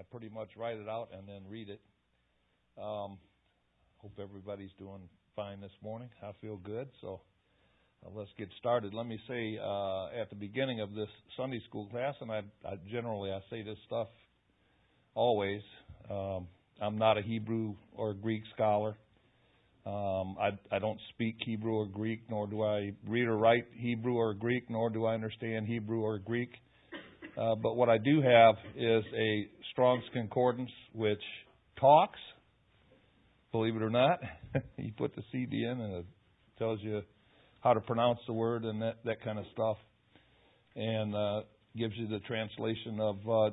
I pretty much write it out and then read it. Um, hope everybody's doing fine this morning. I feel good, so uh, let's get started. Let me say uh, at the beginning of this Sunday school class, and I, I generally I say this stuff always. Um, I'm not a Hebrew or Greek scholar. Um, I, I don't speak Hebrew or Greek, nor do I read or write Hebrew or Greek, nor do I understand Hebrew or Greek. Uh, but what I do have is a Strong's Concordance which talks, believe it or not. you put the CD in and it tells you how to pronounce the word and that, that kind of stuff. And uh, gives you the translation of uh,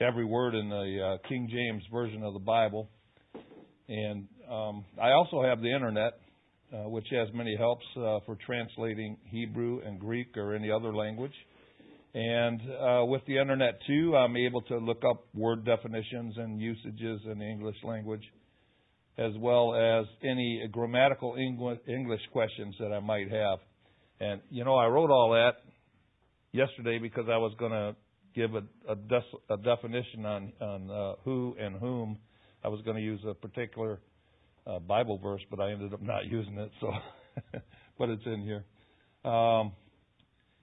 every word in the uh, King James Version of the Bible. And um, I also have the internet, uh, which has many helps uh, for translating Hebrew and Greek or any other language. And uh, with the internet too, I'm able to look up word definitions and usages in the English language, as well as any grammatical English questions that I might have. And you know, I wrote all that yesterday because I was going to give a, a, des- a, definition on on uh, who and whom. I was going to use a particular uh, Bible verse, but I ended up not using it. So, but it's in here. Um,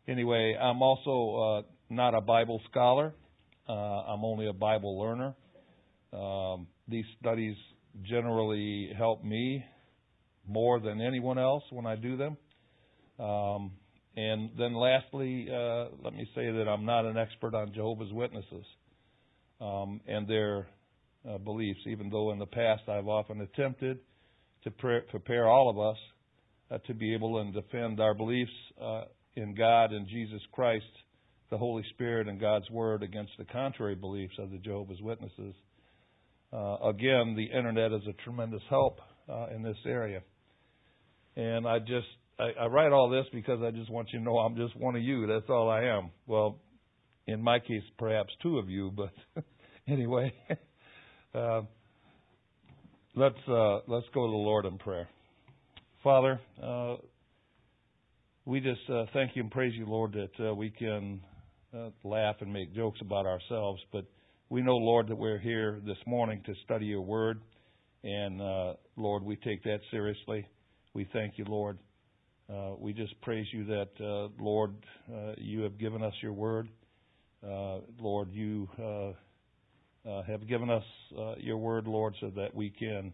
anyway, I'm also uh, not a Bible scholar. Uh, I'm only a Bible learner. Um, these studies generally help me more than anyone else when I do them. Um, and then lastly, uh, let me say that I'm not an expert on Jehovah's Witnesses um, and their uh, beliefs, even though in the past I've often attempted to pre- prepare all of us uh, to be able to defend our beliefs uh, in God and Jesus Christ, the Holy Spirit, and God's Word against the contrary beliefs of the Jehovah's Witnesses. Uh, again, the internet is a tremendous help uh, in this area. And I just I, I write all this because I just want you to know I'm just one of you. That's all I am. Well, in my case, perhaps two of you, but anyway, uh, let's uh, let's go to the Lord in prayer. Father, uh, we just uh, thank you and praise you, Lord, that uh, we can uh, laugh and make jokes about ourselves, but we know, Lord, that we're here this morning to study your word, and uh, Lord, we take that seriously. We thank you, Lord. Uh, we just praise you that, uh, Lord, you have given us your word. Lord, you have given us your word, Lord, so that we can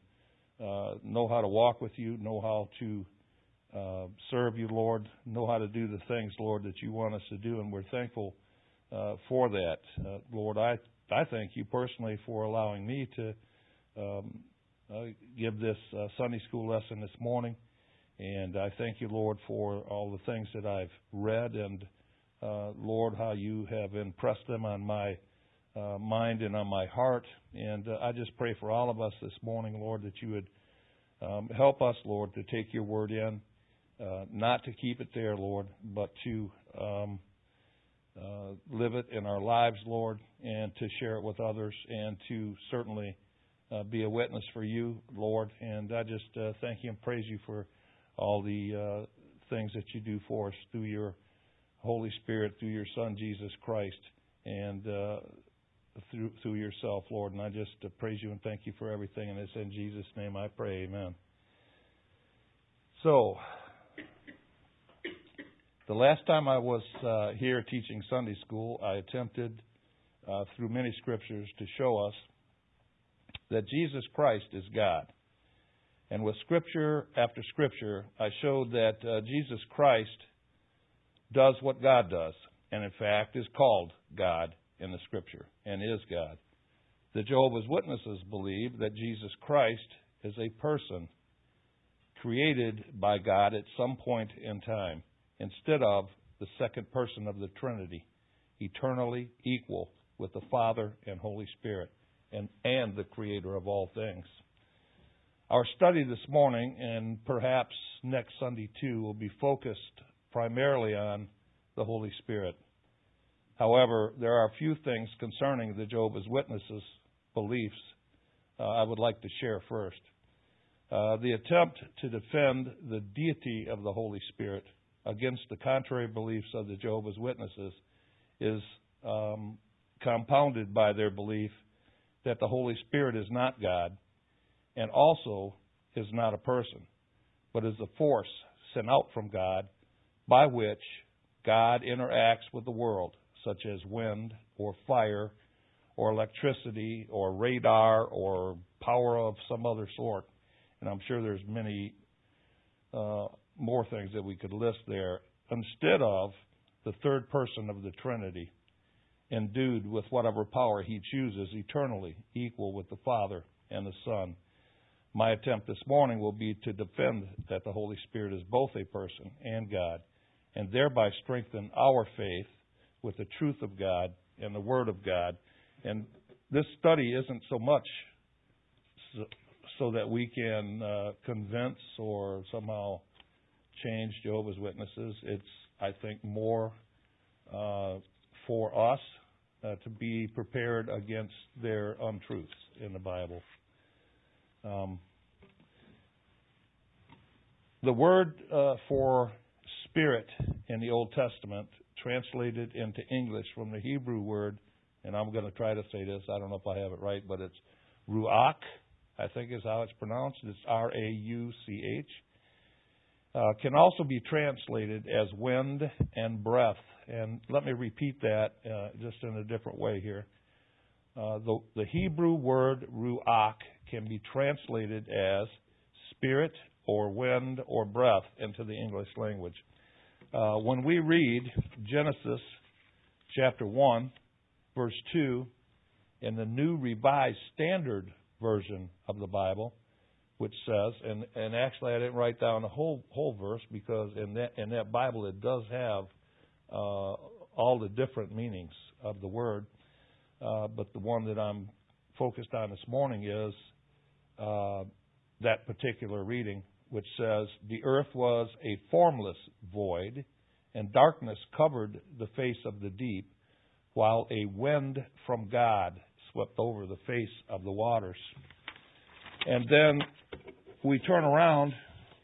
know how to walk with you, know how to uh, serve you, Lord, know how to do the things, Lord, that you want us to do, and we're thankful uh, for that. Uh, Lord, I I thank you personally for allowing me to um, uh, give this uh, Sunday school lesson this morning, and I thank you, Lord, for all the things that I've read, and Lord, how you have impressed them on my mind and on my heart, and I just pray for all of us this morning, Lord, that you would um, help us, Lord, to take your word in uh, not to keep it there, Lord, but to um, uh, live it in our lives, Lord, and to share it with others, and to certainly uh, be a witness for you, Lord. And I just uh, thank you and praise you for all the uh, things that you do for us through your Holy Spirit, through your Son Jesus Christ, and uh, through through yourself, Lord. And I just praise you and thank you for everything. And it's in Jesus' name I pray. Amen. So. The last time I was uh, here teaching Sunday school, I attempted uh, through many scriptures to show us that Jesus Christ is God. And with scripture after scripture, I showed that uh, Jesus Christ does what God does, and in fact is called God in the scripture and is God. The Jehovah's Witnesses believe that Jesus Christ is a person created by God at some point in time instead of the second person of the Trinity, eternally equal with the Father and Holy Spirit and, and the Creator of all things. Our study this morning and perhaps next Sunday too will be focused primarily on the Holy Spirit. However, there are a few things concerning the Jehovah's Witnesses' beliefs uh, I would like to share first. Uh, the attempt to defend the deity of the Holy Spirit against the contrary beliefs of the Jehovah's Witnesses is um, compounded by their belief that the Holy Spirit is not God and also is not a person, but is a force sent out from God by which God interacts with the world, such as wind or fire or electricity or radar or power of some other sort. And I'm sure there's many uh, more things that we could list there instead of the third person of the Trinity, endued with whatever power he chooses eternally, equal with the Father and the Son. My attempt this morning will be to defend that the Holy Spirit is both a person and God, and thereby strengthen our faith with the truth of God and the Word of God. And this study isn't so much so, so that we can uh, convince or somehow change Jehovah's Witnesses. It's, I think, more uh, for us uh, to be prepared against their untruths in the Bible. Um, the word uh, for spirit in the Old Testament, translated into English from the Hebrew word, and I'm going to try to say this, I don't know if I have it right, but it's ruach, I think is how it's pronounced. It's R A U C H. Uh, can also be translated as wind and breath. And let me repeat that uh, just in a different way here. Uh, the, the Hebrew word ruach can be translated as spirit or wind or breath into the English language. Uh, when we read Genesis chapter 1, verse 2, in the New Revised Standard Version of the Bible, which says, and, and actually I didn't write down the whole whole verse because in that in that Bible it does have uh, all the different meanings of the word, uh, but the one that I'm focused on this morning is uh, that particular reading, which says, "The earth was a formless void, and darkness covered the face of the deep, while a wind from God swept over the face of the waters." And then we turn around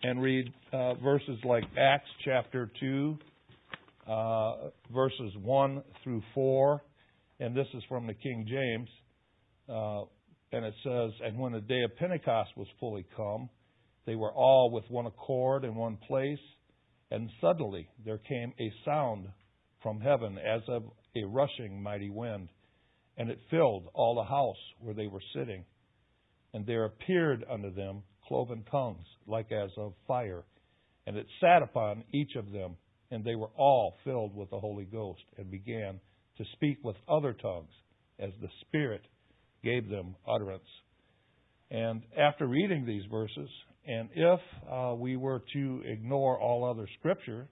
and read uh, verses like Acts chapter 2, uh, verses 1 through 4, and this is from the King James, uh, and it says, And when the day of Pentecost was fully come, they were all with one accord in one place, and suddenly there came a sound from heaven as of a rushing mighty wind, and it filled all the house where they were sitting. And there appeared unto them cloven tongues, like as of fire, and it sat upon each of them, and they were all filled with the Holy Ghost, and began to speak with other tongues, as the Spirit gave them utterance. And after reading these verses, and if uh, we were to ignore all other scripture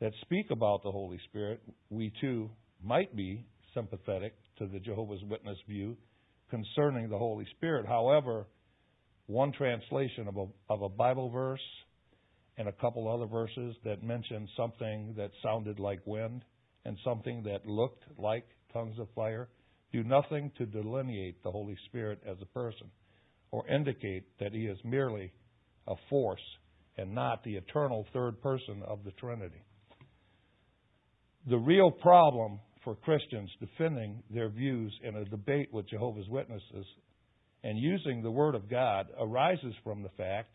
that speak about the Holy Spirit, we too might be sympathetic to the Jehovah's Witness view concerning the Holy Spirit. However, one translation of a, of a Bible verse and a couple other verses that mention something that sounded like wind and something that looked like tongues of fire do nothing to delineate the Holy Spirit as a person or indicate that he is merely a force and not the eternal third person of the Trinity. The real problem for Christians defending their views in a debate with Jehovah's Witnesses and using the Word of God arises from the fact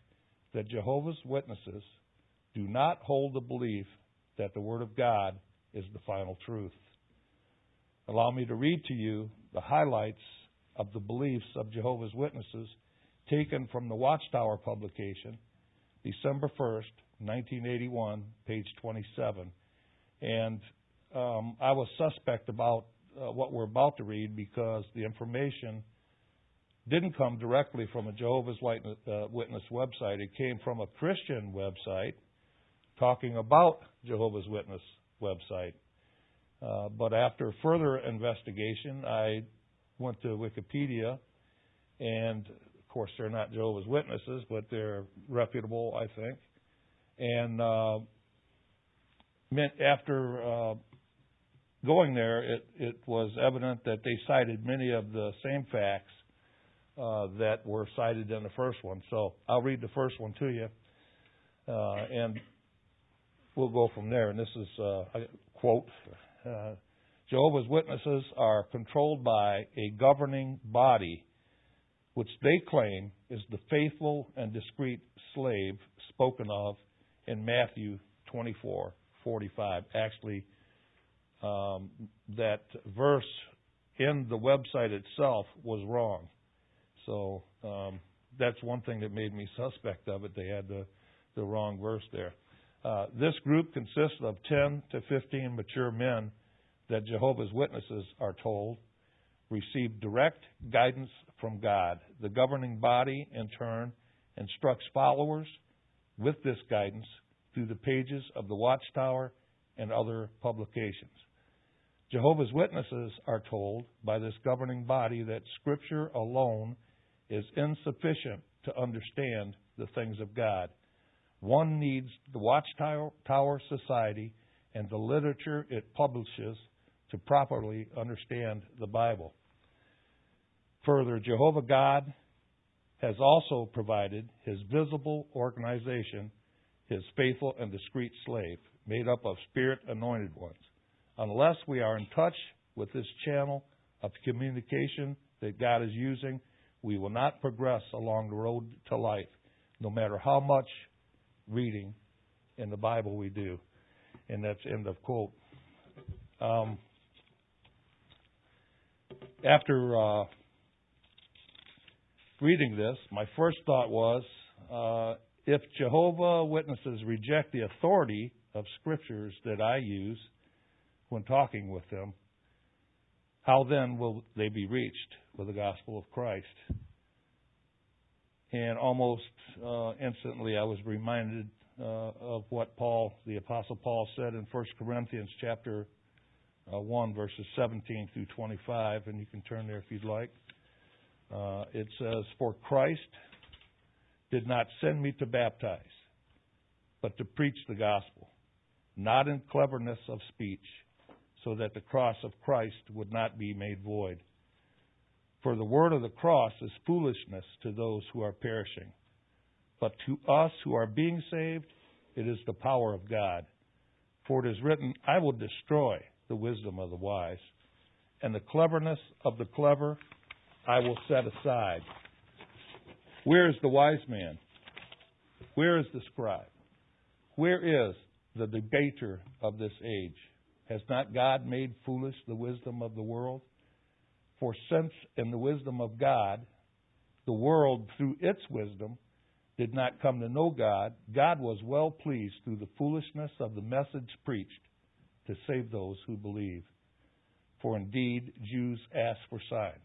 that Jehovah's Witnesses do not hold the belief that the Word of God is the final truth. Allow me to read to you the highlights of the beliefs of Jehovah's Witnesses taken from the Watchtower publication, December 1st, 1981, page 27. And um, I was suspect about uh, what we're about to read because the information didn't come directly from a Jehovah's Witness, uh, website. It came from a Christian website talking about Jehovah's Witness website. Uh, but after further investigation, I went to Wikipedia, and of course, they're not Jehovah's Witnesses, but they're reputable, I think. And uh, after uh, going there, it, it was evident that they cited many of the same facts uh, that were cited in the first one. So I'll read the first one to you, uh, and we'll go from there. And this is uh, a quote. Uh, Jehovah's Witnesses are controlled by a governing body, which they claim is the faithful and discreet slave spoken of in Matthew 24:45. Actually, um, that verse in the website itself was wrong. So um, that's one thing that made me suspect of it. They had the the wrong verse there. Uh, this group consists of 10 to 15 mature men that Jehovah's Witnesses are told receive direct guidance from God. The governing body, in turn, instructs followers with this guidance through the pages of the Watchtower and other publications. Jehovah's Witnesses are told by this governing body that Scripture alone is insufficient to understand the things of God. One needs the Watchtower Society and the literature it publishes to properly understand the Bible. Further, Jehovah God has also provided his visible organization, his faithful and discreet slave, made up of spirit anointed ones. Unless we are in touch with this channel of communication that God is using, we will not progress along the road to life, no matter how much reading in the Bible we do. And that's end of quote. Um, after uh, reading this, my first thought was uh, if Jehovah Witnesses reject the authority of scriptures that I use when talking with them, how then will they be reached with the gospel of Christ? And almost uh, instantly, I was reminded uh, of what Paul, the Apostle Paul, said in 1 Corinthians chapter uh, 1, verses 17 through 25, and you can turn there if you'd like. Uh, it says, For Christ did not send me to baptize, but to preach the gospel, not in cleverness of speech, so that the cross of Christ would not be made void. For the word of the cross is foolishness to those who are perishing. But to us who are being saved, it is the power of God. For it is written, I will destroy the wisdom of the wise, and the cleverness of the clever I will set aside. Where is the wise man? Where is the scribe? Where is the debater of this age? Has not God made foolish the wisdom of the world? For since in the wisdom of God, the world through its wisdom did not come to know God, God was well pleased through the foolishness of the message preached to save those who believe. For indeed, Jews ask for signs,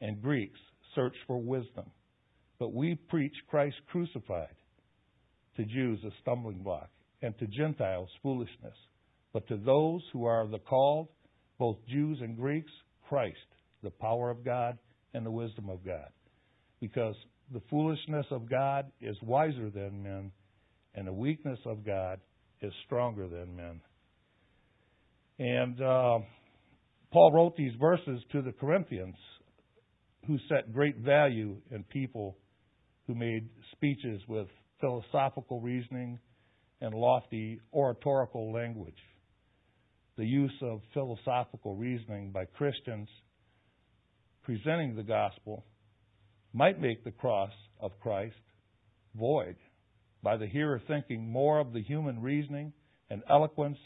and Greeks search for wisdom. But we preach Christ crucified, to Jews a stumbling block, and to Gentiles foolishness. But to those who are the called, both Jews and Greeks, Christ, the power of God and the wisdom of God. Because the foolishness of God is wiser than men, and the weakness of God is stronger than men. And uh, Paul wrote these verses to the Corinthians who set great value in people who made speeches with philosophical reasoning and lofty oratorical language. The use of philosophical reasoning by Christians presenting the gospel might make the cross of Christ void by the hearer thinking more of the human reasoning and eloquence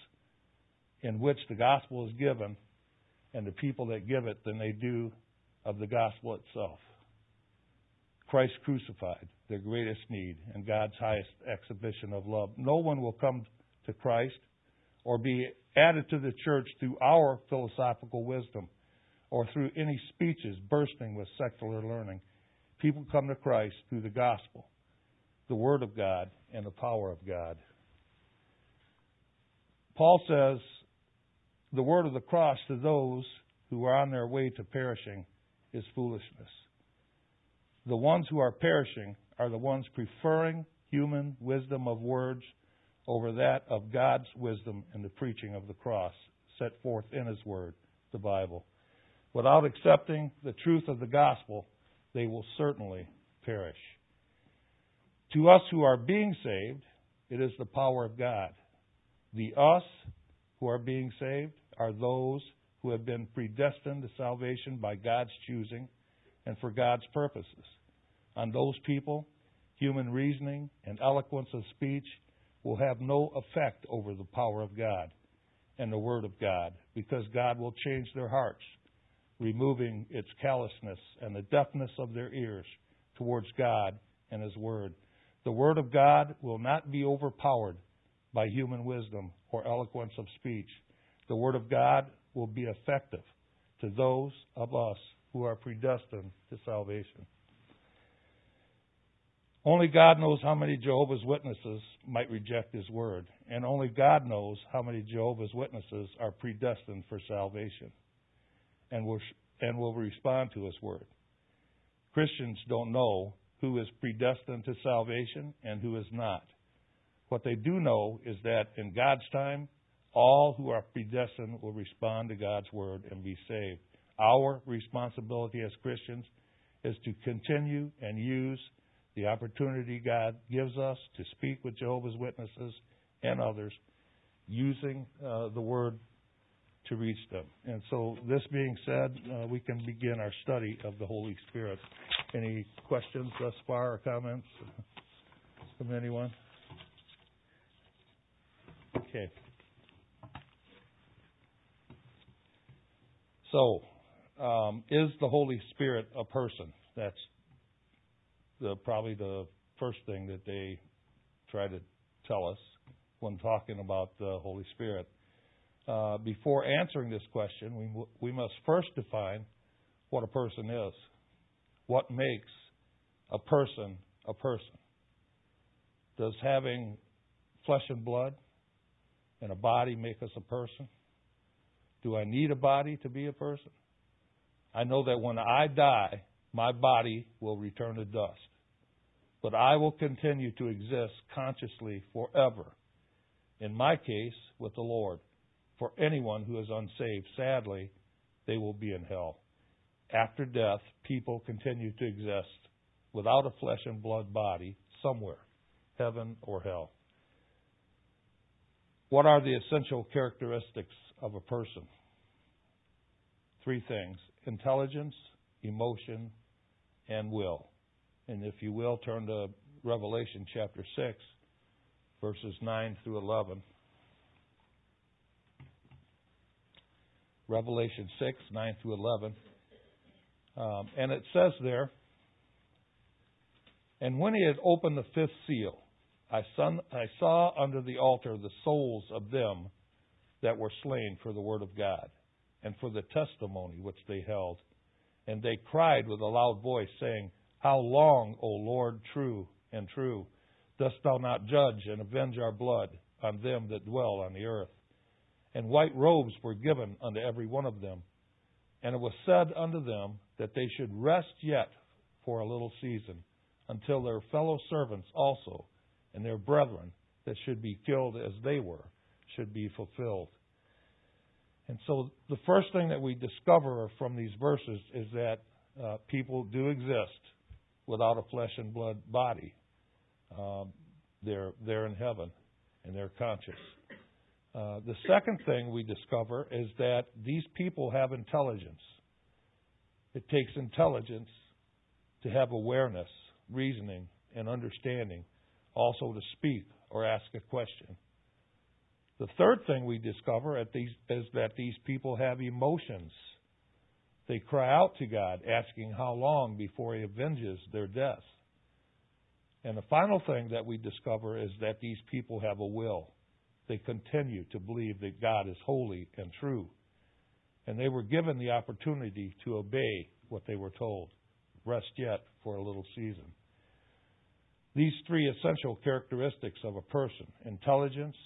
in which the gospel is given and the people that give it than they do of the gospel itself. Christ crucified, their greatest need and God's highest exhibition of love. No one will come to Christ or be added to the church through our philosophical wisdom or through any speeches bursting with secular learning. People come to Christ through the gospel, the Word of God, and the power of God. Paul says, the word of the cross to those who are on their way to perishing is foolishness. The ones who are perishing are the ones preferring human wisdom of words over that of God's wisdom in the preaching of the cross set forth in His Word, the Bible. Without accepting the truth of the gospel, they will certainly perish. To us who are being saved, it is the power of God. The us who are being saved are those who who have been predestined to salvation by God's choosing and for God's purposes. On those people, human reasoning and eloquence of speech will have no effect over the power of God and the Word of God because God will change their hearts, removing its callousness and the deafness of their ears towards God and His Word. The Word of God will not be overpowered by human wisdom or eloquence of speech. The Word of God will be effective to those of us who are predestined to salvation. Only God knows how many Jehovah's Witnesses might reject His Word, and only God knows how many Jehovah's Witnesses are predestined for salvation and will, and will respond to His Word. Christians don't know who is predestined to salvation and who is not. What they do know is that in God's time, all who are predestined will respond to God's word and be saved. Our responsibility as Christians is to continue and use the opportunity God gives us to speak with Jehovah's Witnesses and others using uh, the word to reach them. And so, this being said, uh, we can begin our study of the Holy Spirit. Any questions thus far or comments from anyone? Okay. So, um, is the Holy Spirit a person? That's the, probably the first thing that they try to tell us when talking about the Holy Spirit. Uh, before answering this question, we, we must first define what a person is. What makes a person a person? Does having flesh and blood and a body make us a person? Do I need a body to be a person? I know that when I die, my body will return to dust. But I will continue to exist consciously forever. In my case, with the Lord. For anyone who is unsaved, sadly, they will be in hell. After death, people continue to exist without a flesh and blood body somewhere, heaven or hell. What are the essential characteristics of a person? Three things intelligence, emotion, and will. And if you will, turn to Revelation chapter 6, verses 9 through 11. Revelation 6, 9 through 11. Um, and it says there, And when he had opened the fifth seal, I, son, I saw under the altar the souls of them that were slain for the word of God and for the testimony which they held. And they cried with a loud voice, saying, How long, O Lord, true and true, dost thou not judge and avenge our blood on them that dwell on the earth? And white robes were given unto every one of them. And it was said unto them that they should rest yet for a little season, until their fellow servants also and their brethren that should be killed as they were should be fulfilled. And so the first thing that we discover from these verses is that uh, people do exist without a flesh and blood body. Um, they're they're in heaven and they're conscious. Uh, the second thing we discover is that these people have intelligence. It takes intelligence to have awareness, reasoning, and understanding also to speak or ask a question. The third thing we discover these, is that these people have emotions. They cry out to God, asking how long before He avenges their death. And the final thing that we discover is that these people have a will. They continue to believe that God is holy and true. And they were given the opportunity to obey what they were told. Rest yet for a little season. These three essential characteristics of a person intelligence,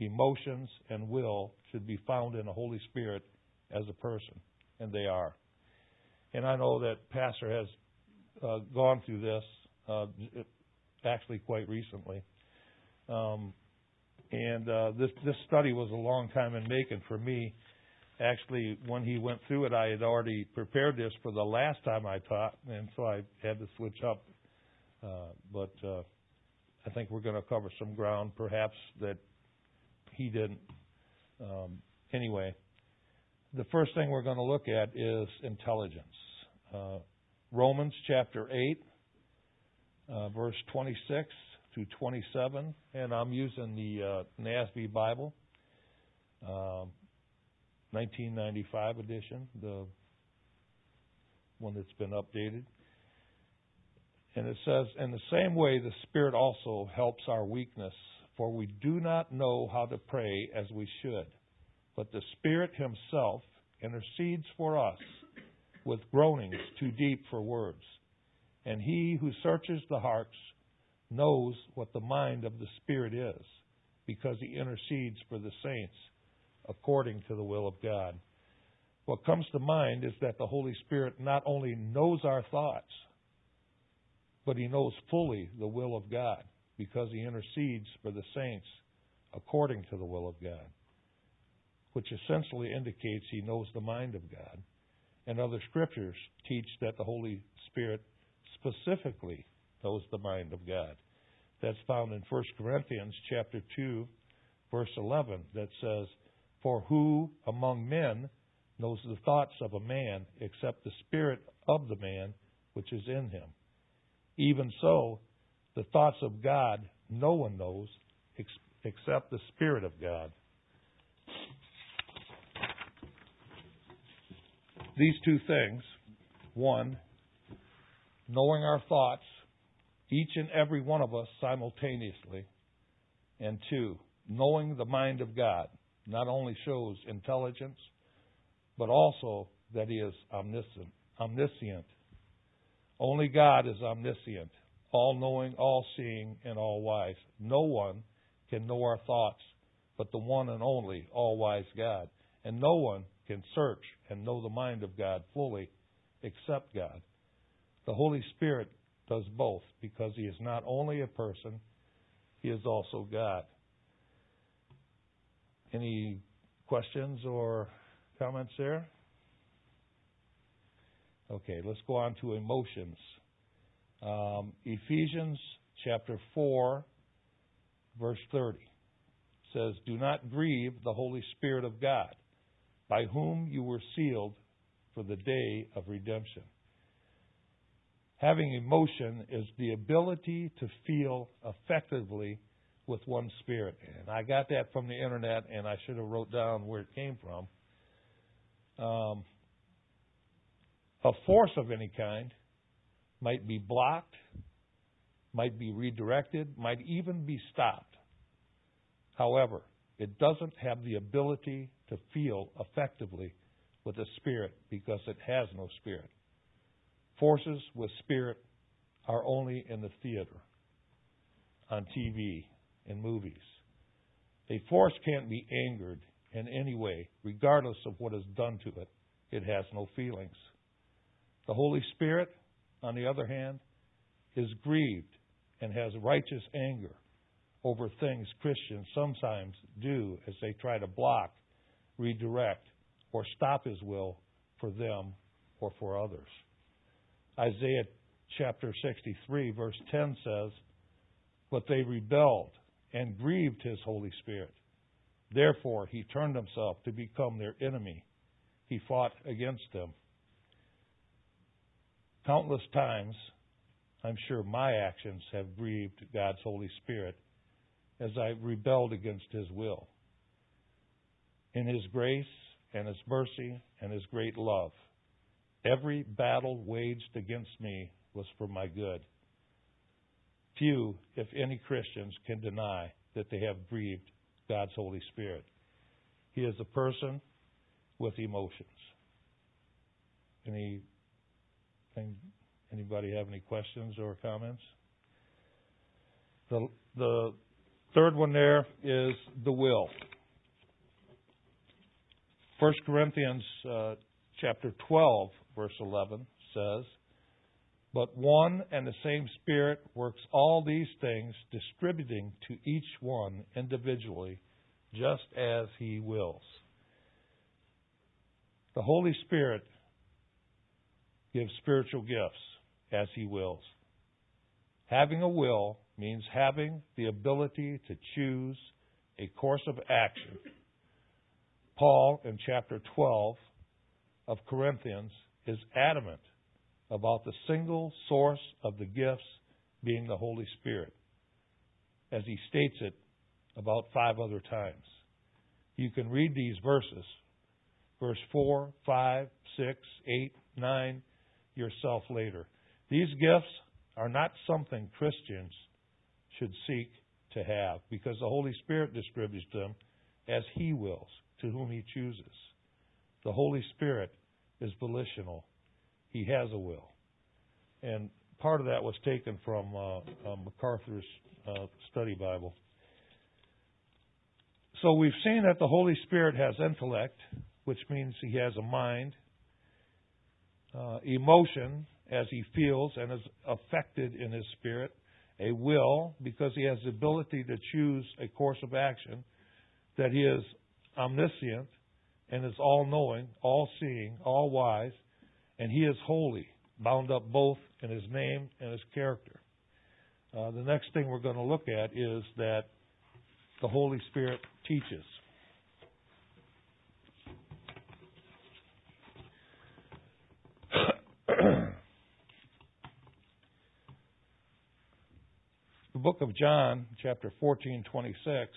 emotions, and will should be found in the Holy Spirit as a person, and they are. And I know that Pastor has uh, gone through this uh, actually quite recently. Um, and uh, this this study was a long time in making for me. Actually, when he went through it, I had already prepared this for the last time I taught, and so I had to switch up uh, but uh, I think we're going to cover some ground, perhaps that he didn't. Um, anyway, the first thing we're going to look at is intelligence. Uh, Romans chapter 8, uh, verse 26 to 27, and I'm using the uh, NASB Bible, 1995 um, edition, the one that's been updated. And it says, In the same way, the Spirit also helps our weakness, for we do not know how to pray as we should. But the Spirit Himself intercedes for us with groanings too deep for words. And He who searches the hearts knows what the mind of the Spirit is, because He intercedes for the saints according to the will of God. What comes to mind is that the Holy Spirit not only knows our thoughts, but He knows fully the will of God, because He intercedes for the saints according to the will of God which essentially indicates he knows the mind of God. And other scriptures teach that the Holy Spirit specifically knows the mind of God. That's found in 1 Corinthians chapter 2 verse 11 that says, "For who among men knows the thoughts of a man except the spirit of the man which is in him? Even so, the thoughts of God no one knows except the spirit of God." These two things one, knowing our thoughts, each and every one of us simultaneously, and two, knowing the mind of God not only shows intelligence, but also that He is omniscient. omniscient. Only God is omniscient, all knowing, all seeing, and all wise. No one can know our thoughts but the one and only all wise God. And no one can search and know the mind of God fully except God. The Holy Spirit does both because He is not only a person, He is also God. Any questions or comments there? Okay, let's go on to emotions. Um, Ephesians chapter 4, verse 30 says, Do not grieve the Holy Spirit of God by whom you were sealed for the day of redemption. Having emotion is the ability to feel effectively with one spirit. And I got that from the internet, and I should have wrote down where it came from. Um, a force of any kind might be blocked, might be redirected, might even be stopped. However, it doesn't have the ability to feel effectively with a spirit because it has no spirit. Forces with spirit are only in the theater, on TV, in movies. A force can't be angered in any way, regardless of what is done to it. It has no feelings. The Holy Spirit, on the other hand, is grieved and has righteous anger over things Christians sometimes do as they try to block, redirect, or stop His will for them or for others. Isaiah chapter 63, verse 10 says, But they rebelled and grieved His Holy Spirit. Therefore, He turned Himself to become their enemy. He fought against them. Countless times, I'm sure my actions have grieved God's Holy Spirit as I rebelled against His will. In His grace and His mercy and His great love, every battle waged against me was for my good. Few, if any, Christians can deny that they have grieved God's Holy Spirit. He is a person with emotions. Any, anybody have any questions or comments? The, the Third one there is the will. 1 Corinthians uh, chapter 12, verse 11 says, But one and the same Spirit works all these things, distributing to each one individually, just as He wills. The Holy Spirit gives spiritual gifts as He wills. Having a will means having the ability to choose a course of action Paul, in chapter 12 of Corinthians, is adamant about the single source of the gifts being the Holy Spirit, as he states it about five other times. You can read these verses, verse 4, 5, 6, 8, 9, yourself later. These gifts are not something Christians should seek to have because the Holy Spirit distributes them as He wills to whom He chooses. The Holy Spirit is volitional, He has a will. And part of that was taken from uh, uh, MacArthur's uh, study Bible. So we've seen that the Holy Spirit has intellect, which means He has a mind, uh, emotion, as He feels and is affected in His spirit, a will, because He has the ability to choose a course of action, that He is omniscient and is all knowing, all seeing, all wise, and He is holy, bound up both in His name and His character. Uh, the next thing we're going to look at is that the Holy Spirit teaches. the book of John, chapter 14, 26,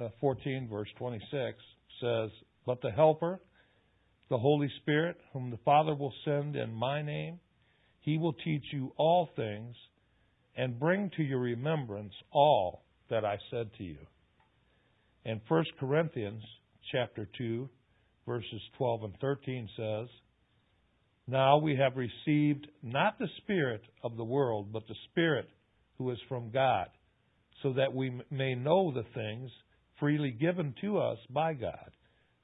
uh, 14, verse 26, says, But the Helper, the Holy Spirit, whom the Father will send in my name, he will teach you all things and bring to your remembrance all that I said to you. And 1 Corinthians chapter 2, verses 12 and 13 says, Now we have received not the Spirit of the world, but the Spirit who is from God, so that we may know the things freely given to us by God,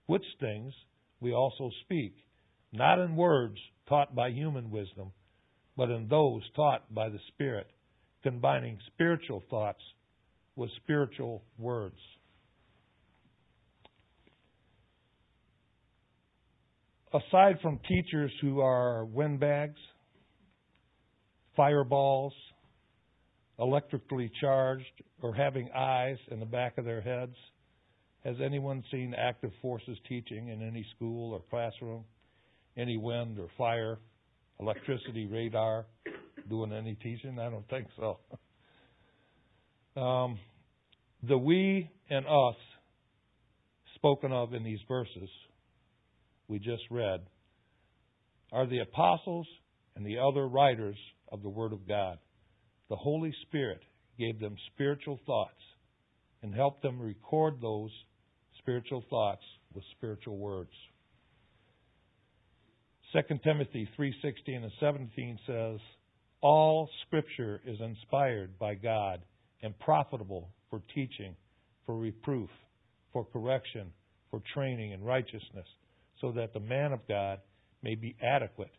which things we also speak, not in words taught by human wisdom, but in those taught by the Spirit, combining spiritual thoughts with spiritual words. Aside from teachers who are windbags, fireballs, electrically charged, or having eyes in the back of their heads? Has anyone seen active forces teaching in any school or classroom? Any wind or fire, electricity, radar doing any teaching? I don't think so. Um, the we and us spoken of in these verses we just read are the apostles and the other writers of the Word of God the Holy Spirit gave them spiritual thoughts and helped them record those spiritual thoughts with spiritual words. 2 Timothy 3:16 and 17 says, "All scripture is inspired by God and profitable for teaching, for reproof, for correction, for training in righteousness, so that the man of God may be adequate,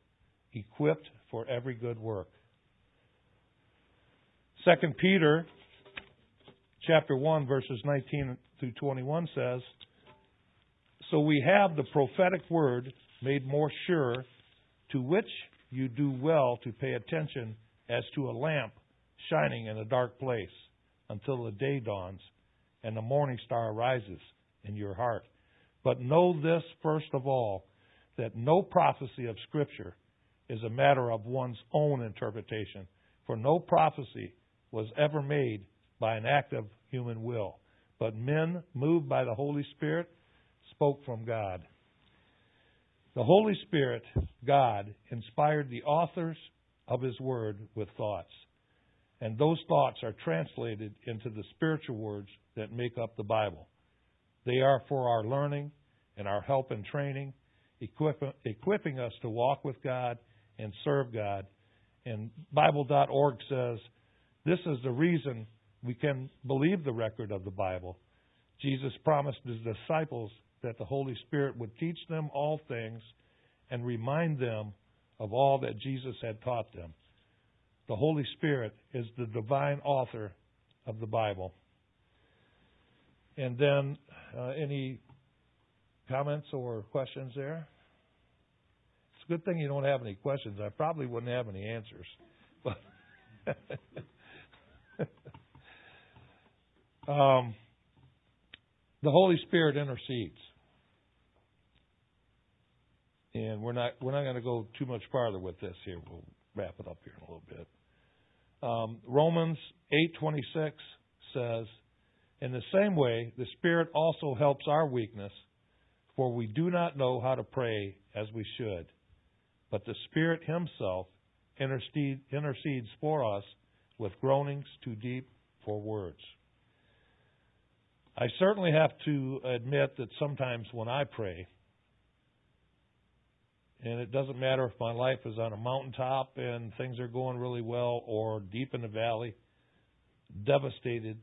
equipped for every good work." Second Peter chapter 1 verses 19 through 21 says, So we have the prophetic word made more sure, to which you do well to pay attention as to a lamp shining in a dark place until the day dawns and the morning star rises in your heart. But know this first of all, that no prophecy of Scripture is a matter of one's own interpretation. For no prophecy was ever made by an act of human will, but men, moved by the Holy Spirit, spoke from God. The Holy Spirit, God, inspired the authors of His Word with thoughts. And those thoughts are translated into the spiritual words that make up the Bible. They are for our learning and our help and training, equip, equipping us to walk with God and serve God. And Bible.org says, this is the reason we can believe the record of the Bible. Jesus promised his disciples that the Holy Spirit would teach them all things and remind them of all that Jesus had taught them. The Holy Spirit is the divine author of the Bible. And then, uh, any comments or questions there? It's a good thing you don't have any questions. I probably wouldn't have any answers. But um, the Holy Spirit intercedes. and we're not we're not going to go too much farther with this here. We'll wrap it up here in a little bit. Um, Romans eight twenty six says, "In the same way, the Spirit also helps our weakness, for we do not know how to pray as we should, but the Spirit Himself intercedes for us with groanings too deep for words." I certainly have to admit that sometimes when I pray, and it doesn't matter if my life is on a mountaintop and things are going really well or deep in the valley, devastated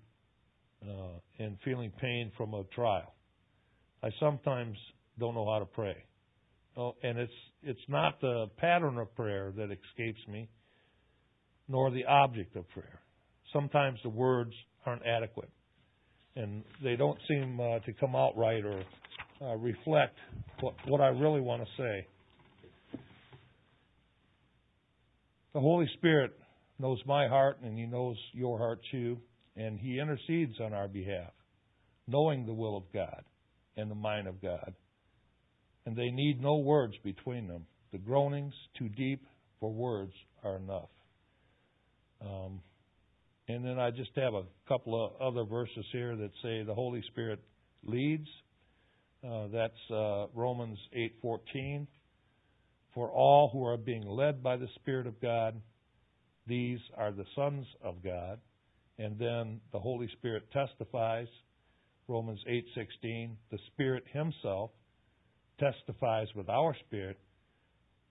uh, and feeling pain from a trial. I sometimes don't know how to pray. Oh, and it's it's not the pattern of prayer that escapes me, nor the object of prayer. Sometimes the words aren't adequate, and they don't seem uh, to come out right or uh, reflect what, what I really want to say. The Holy Spirit knows my heart and He knows your heart too, and He intercedes on our behalf, knowing the will of God and the mind of God. And they need no words between them. The groanings too deep for words are enough. Um, and then I just have a couple of other verses here that say the Holy Spirit leads. Uh, that's uh, Romans 8:14. For all who are being led by the Spirit of God, these are the sons of God. And then the Holy Spirit testifies, Romans 8:16, the Spirit himself testifies with our spirit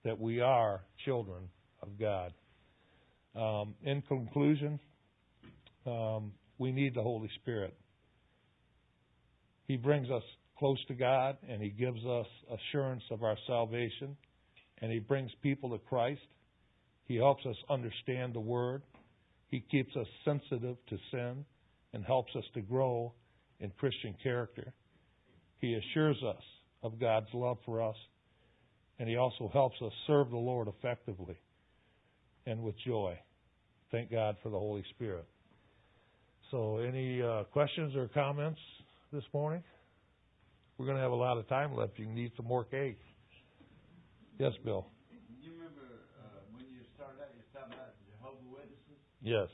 that we are children of God. Um, in conclusion, um, we need the Holy Spirit. He brings us close to God and He gives us assurance of our salvation and He brings people to Christ. He helps us understand the Word. He keeps us sensitive to sin and helps us to grow in Christian character. He assures us of God's love for us, and He also helps us serve the Lord effectively and with joy. Thank God for the Holy Spirit. So, any uh, questions or comments this morning? We're going to have a lot of time left. You can eat some more cake. Yes, Bill. You remember uh, when you started out, you were talking about Jehovah Witnesses? Yes.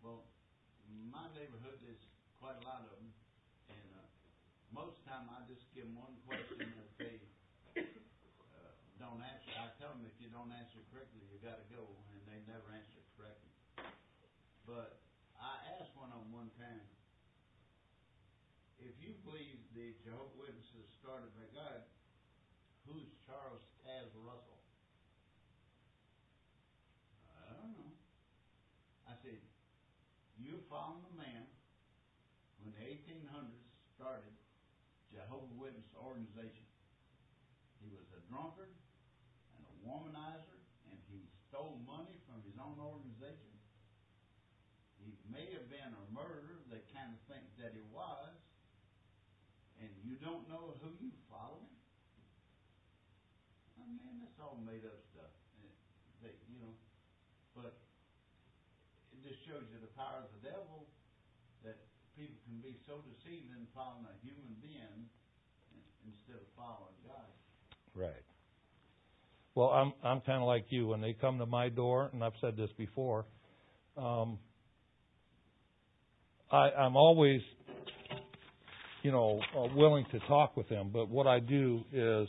Well, my neighborhood is quite a lot of them, and uh, most of the time I just give them one question if they uh, don't answer. I tell them if you don't answer correctly, you got to go, never answer correctly. But I asked one of them one time, if you believe the Jehovah Witnesses started by God, who's Charles Taze Russell? I don't know. I said, you found the man when the 1800s started Jehovah Witness organization. He was a drunkard and a womanizer, and he stole money from his own organization. He may have been a murderer. They kind of think that he was, and you don't know who you follow. Oh, man, that's all made up stuff. And they, you know, but it just shows you the power of the devil that people can be so deceived in following a human being instead of following God. Right. Well, I'm I'm kind of like you. When they come to my door, and I've said this before, um, I, I'm always, you know, uh, willing to talk with them. But what I do is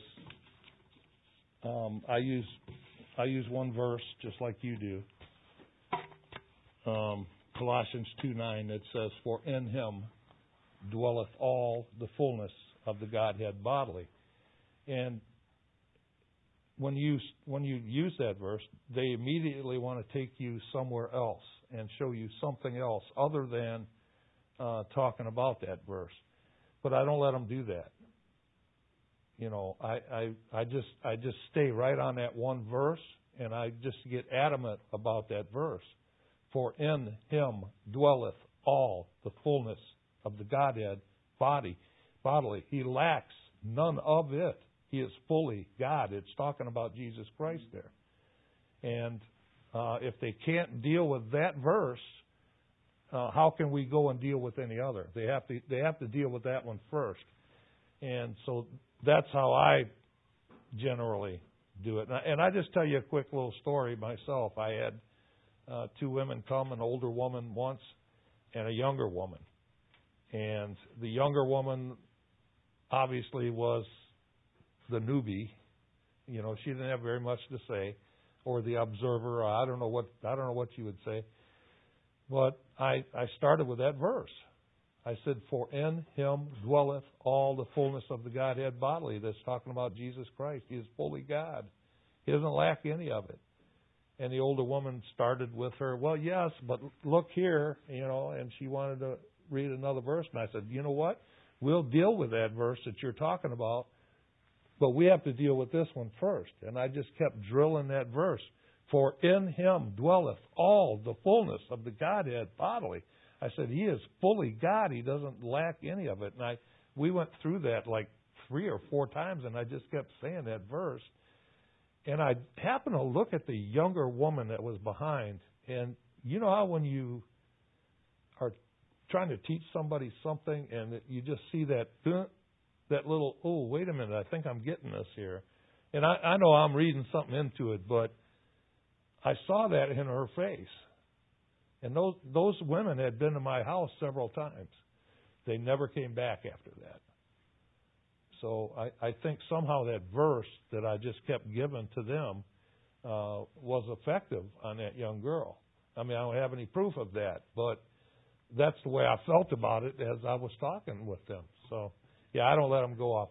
um, I use I use one verse just like you do. Um, Colossians two nine that says, "For in Him dwelleth all the fullness of the Godhead bodily." And when you when you use that verse, they immediately want to take you somewhere else and show you something else other than uh, talking about that verse. But I don't let them do that you know, I, I I just I just stay right on that one verse and I just get adamant about that verse. For in him dwelleth all the fullness of the Godhead body bodily. He lacks none of it. He is fully God. It's talking about Jesus Christ there. And uh, if they can't deal with that verse, uh, how can we go and deal with any other? They have to they have to deal with that one first. And so that's how I generally do it. And I, and I just tell you a quick little story myself. I had uh, two women come, an older woman once and a younger woman. And the younger woman obviously was the newbie. You know, she didn't have very much to say, or the observer. I don't know what I don't know what you would say. But I I started with that verse. I said, For in him dwelleth all the fullness of the Godhead bodily. That's talking about Jesus Christ. He is fully God. He doesn't lack any of it. And the older woman started with her, Well, yes, but look here, you know, and she wanted to read another verse. And I said, You know what? We'll deal with that verse that you're talking about, but we have to deal with this one first. And I just kept drilling that verse. For in him dwelleth all the fullness of the Godhead bodily. I said, He is fully God. He doesn't lack any of it. And I we went through that like three or four times and I just kept saying that verse. And I happened to look at the younger woman that was behind and you know how when you are trying to teach somebody something and you just see that that little oh wait a minute I think I'm getting this here and I, I know I'm reading something into it but I saw that in her face and those those women had been to my house several times. They never came back after that. So I, I think somehow that verse that I just kept giving to them uh, was effective on that young girl. I mean, I don't have any proof of that, but that's the way I felt about it as I was talking with them. So, yeah, I don't let them go off.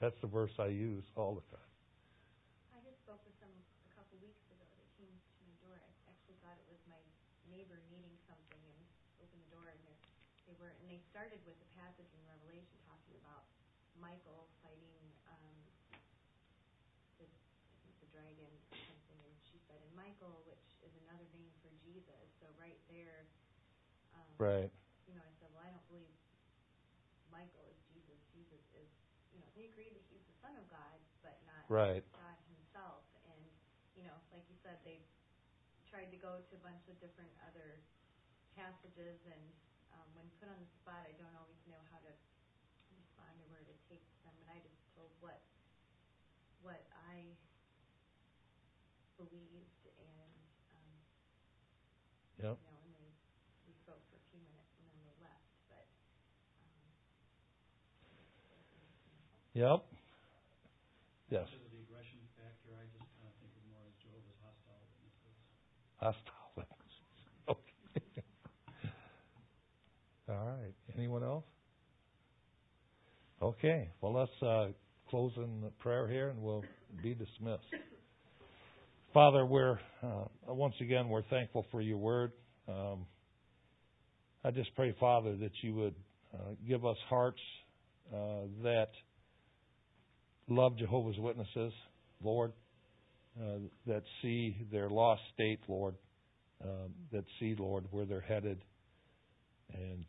That's the verse I use all the time. started with a passage in Revelation talking about Michael fighting um, the, I think the dragon or something, and she said, and Michael, which is another name for Jesus. So right there, um, right. You know, I said, well, I don't believe Michael is Jesus. Jesus is, you know, they agree that he's the Son of God, but not right. God Himself. And you know, like you said, they tried to go to a bunch of different other passages and um, when put on the spot, I don't always know how to respond or where to take them, and I just told what what I believed, and um, yep. you know, and they we spoke for a few minutes, and then they left. But um, yep. Yes. Because of the aggression factor, kind of think of more as Jehovah's hostile witnesses. Hostile. All right. Anyone else? Okay. Well, let's uh, close in prayer here, and we'll be dismissed. Father, we're uh, once again we're thankful for your word. Um, I just pray, Father, that you would uh, give us hearts uh, that love Jehovah's Witnesses, Lord, uh, that see their lost state, Lord, um, that see, Lord, where they're headed and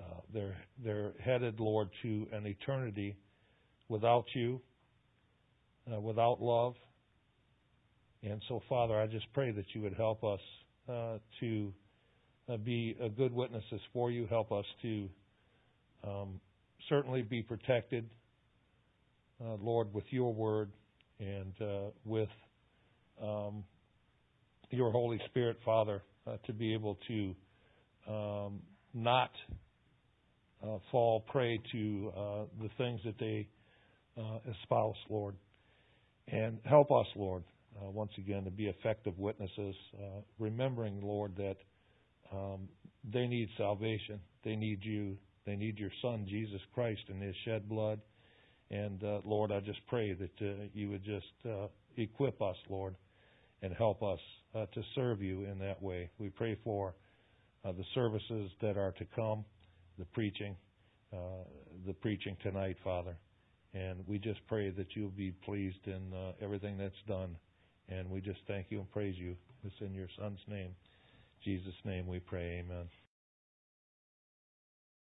uh, they're they're headed, Lord, to an eternity without you, uh, without love. And so, Father, I just pray that you would help us uh, to uh, be good witnesses for you. Help us to um, certainly be protected, uh, Lord, with your word and uh, with um, your Holy Spirit, Father, to be able to um, not uh, fall prey to uh, the things that they uh, espouse, Lord. And help us, Lord, uh, once again, to be effective witnesses, uh, remembering, Lord, that um, they need salvation. They need you. They need your Son, Jesus Christ, and his shed blood. And uh, Lord, I just pray that uh, you would just uh, equip us, Lord, and help us to serve you in that way. We pray for uh, the services that are to come, the preaching, uh, the preaching tonight, Father. And we just pray that you'll be pleased in uh, everything that's done. And we just thank you and praise you. It's in your Son's name. Jesus' name we pray. Amen.